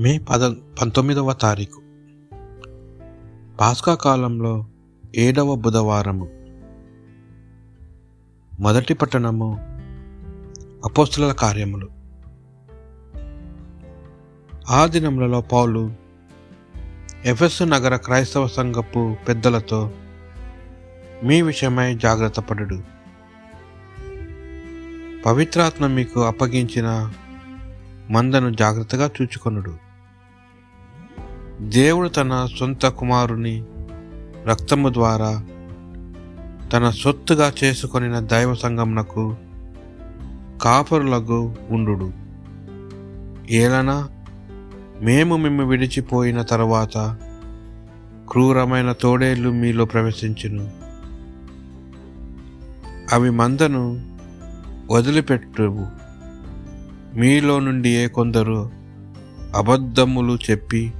మే పద పంతొమ్మిదవ తారీఖు. పాస్కా కాలంలో ఏడవ బుధవారము. మొదటి పట్టణము అపోస్తుల కార్యములు. ఆ దినములలో పౌలు ఎఫెస్సు నగర క్రైస్తవ సంఘపు పెద్దలతో మీ విషయమై జాగ్రత్త పడుడు. పవిత్రాత్మ మీకు అప్పగించిన మందను జాగ్రత్తగా చూచుకొనుడు. దేవుడు తన సొంత కుమారుని రక్తము ద్వారా తన సొత్తుగా చేసుకొనిన దైవ సంఘమునకు కాపరులకు ఉండు ఏలనా మేము మిమ్ము విడిచిపోయిన తరువాత క్రూరమైన తోడేళ్ళు మీలో ప్రవేశించును. అవి మందను వదిలిపెట్టువు మీలో నుండి ఏ కొందరు అబద్ధములు చెప్పి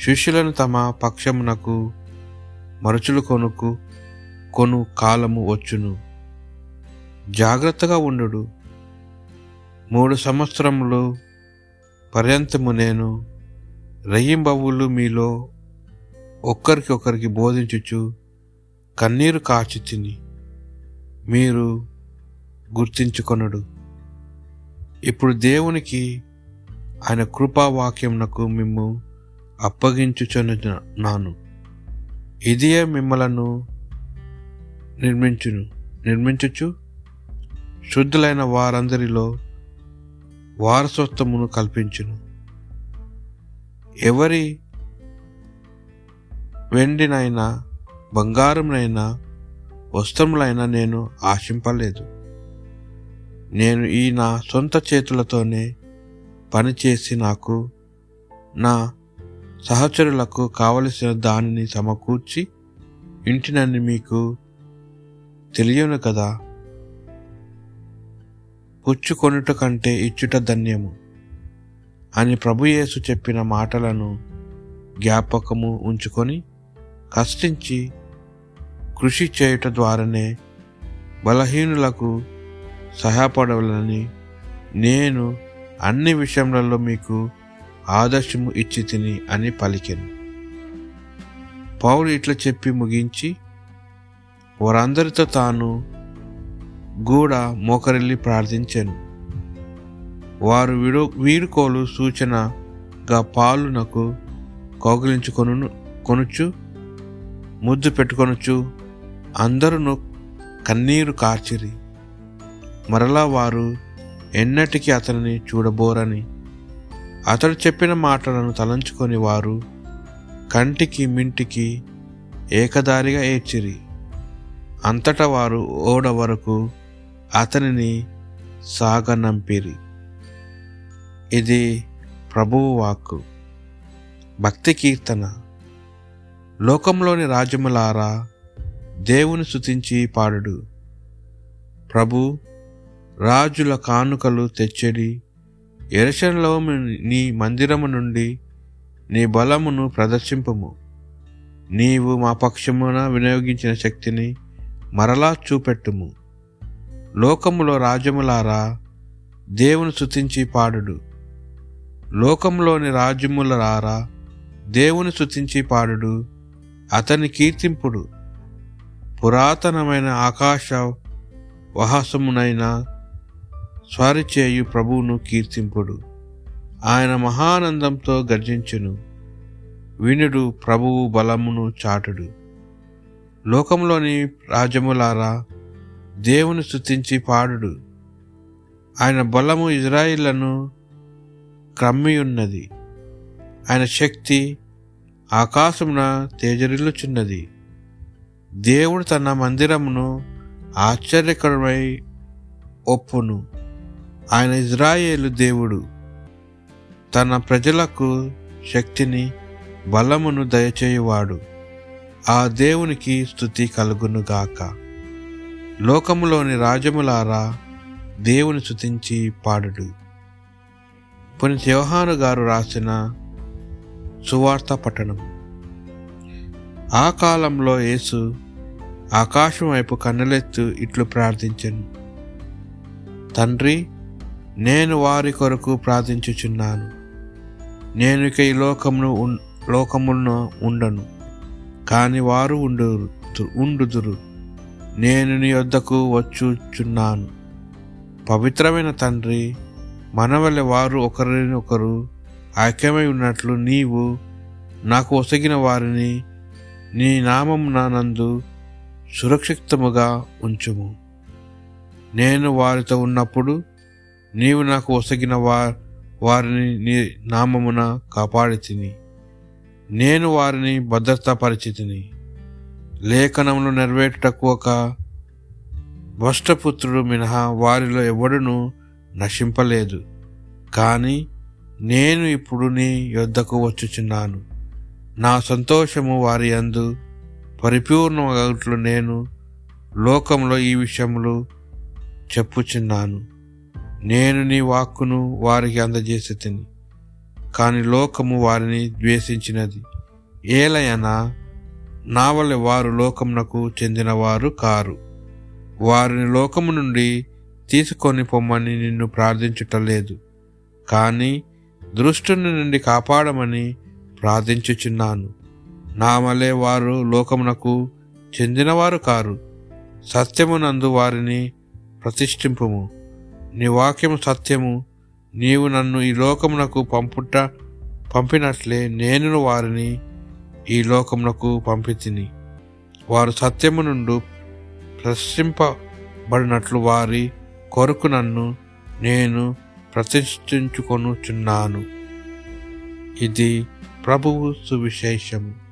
శిష్యులను తమ పక్షమునకు మరుచులు కొనుకు కొను కాలము వచ్చును. జాగ్రత్తగా ఉండు మూడు సంవత్సరములు పర్యంతము నేను రయ్యింబవులు మీలో ఒక్కరికి ఒకరికి బోధించుచు కన్నీరు కాచి తిని మీరు గుర్తించుకొనడు. ఇప్పుడు దేవునికి ఆయన కృపావాక్యమునకు మిమ్ము అప్పగించుచున్నాను ఇదియే మిమ్మలను నిర్మించును నిర్మించుచు. శుద్ధులైన వారందరిలో వారసత్వమును కల్పించును. ఎవరి వెండినైనా బంగారంనైనా వస్త్రములైనా నేను ఆశింపలేదు. నేను ఈ నా సొంత చేతులతోనే పనిచేసి నాకు నా సహచరులకు కావలసిన దానిని సమకూర్చి ఇంటినని మీకు తెలియను కదా. పుచ్చుకొనుట కంటే ఇచ్చుట ధన్యము. అని ప్రభుయేసు చెప్పిన మాటలను జ్ఞాపకము ఉంచుకొని కష్టించి కృషి చేయుట ద్వారానే బలహీనులకు సహాయపడవలని నేను అన్ని విషయములలో మీకు ఆదర్శము ఇచ్చి తిని అని పలికెను. పౌలు ఇట్లా చెప్పి ముగించి వారందరితో తాను కూడా మోకరిల్లి ప్రార్థించాను. వారు విడో వీడుకోలు సూచనగా పాలునకు కౌగిలించుకొను కొనుచు ముద్దు పెట్టుకొనుచు అందరూ కన్నీరు కార్చిరి. మరలా వారు ఎన్నటికీ అతనిని చూడబోరని అతడు చెప్పిన మాటలను తలంచుకొని వారు కంటికి మింటికి ఏకదారిగా ఏడ్చిరి. అంతటా వారు ఓడ వరకు అతనిని సాగనంపిరి. ఇది ప్రభువు వాక్కు. భక్తి కీర్తన. లోకంలోని రాజ్యములారా దేవుని స్తుతించి పాడుడు. ప్రభు రాజుల కానుకలు తెచ్చడి. ఎరసంలో నీ మందిరము నుండి నీ బలమును ప్రదర్శింపము. నీవు మా పక్షమున వినియోగించిన శక్తిని మరలా చూపెట్టుము. లోకములో రాజ్యములారా దేవుని స్తుతించి పాడుడు. లోకంలోని రాజ్యములారా దేవుని స్తుతించి పాడుడు. అతని కీర్తింపుడు. పురాతనమైన ఆకాశ వహాసమునైన స్వారిచేయు ప్రభువును కీర్తింపుడు. ఆయన మహానందంతో గర్జించును. వినుడు ప్రభువు బలమును చాటుడు. లోకంలోని రాజములారా దేవుని స్థుతించి పాడుడు. ఆయన బలము ఇజ్రాయిళ్ళను క్రమ్మియున్నది. ఆయన శక్తి ఆకాశమున తేజరిల్లుచున్నది. దేవుడు తన మందిరమును ఆశ్చర్యకరమై ఒప్పును. ఆయన ఇజ్రాయేలు దేవుడు. తన ప్రజలకు శక్తిని బలమును దయచేయువాడు. ఆ దేవునికి స్థుతి కలుగునుగాక లోకములోని రాజములారా దేవుని స్థుతించి పాడుడు. పుని యోహాను గారు రాసిన సువార్త పట్టణం ఆ కాలంలో యేసు ఆకాశం వైపు కన్నులెత్తు ఇట్లు ప్రార్థించను. తండ్రి నేను వారి కొరకు ప్రార్థించుచున్నాను. నేను ఇక ఈ లోకమును లోకమును ఉండను. కానీ వారు ఉండు ఉండుదురు. నేను నీ వద్దకు వచ్చుచున్నాను. పవిత్రమైన తండ్రి మన వారు ఒకరిని ఒకరు ఐక్యమై ఉన్నట్లు నీవు నాకు ఒసగిన వారిని నీ నామం నందు సురక్షితముగా ఉంచుము. నేను వారితో ఉన్నప్పుడు నీవు నాకు ఒసగిన వా వారిని నీ నామమున కాపాడి తిని నేను వారిని భద్రతాపరిచితిని. లేఖనములు నెరవేరుటకు ఒక భ్రష్టపుత్రుడు మినహా వారిలో ఎవడును నశింపలేదు. కానీ నేను ఇప్పుడు నీ యొద్దకు వచ్చుచున్నాను. నా సంతోషము వారి అందు పరిపూర్ణమగట్లు నేను లోకంలో ఈ విషయములు చెప్పుచున్నాను. నేను నీ వాక్కును వారికి అందజేసి తిని కాని లోకము వారిని ద్వేషించినది. ఏలయనా నా వల్ల వారు లోకమునకు చెందినవారు కారు. వారిని లోకము నుండి తీసుకొని పొమ్మని నిన్ను ప్రార్థించుటలేదు కానీ దృష్టిని నుండి కాపాడమని ప్రార్థించుచున్నాను. నా వలె వారు లోకమునకు చెందినవారు కారు. సత్యమునందు వారిని ప్రతిష్ఠింపుము. నీ వాక్యము సత్యము. నీవు నన్ను ఈ లోకమునకు పంపుట పంపినట్లే నేను వారిని ఈ లోకమునకు పంపితిని. వారు సత్యము నుండి ప్రశ్నింపబడినట్లు వారి కొరకు నన్ను నేను ప్రతిష్ఠించుకొనుచున్నాను. ఇది ప్రభువు సువిశేషము.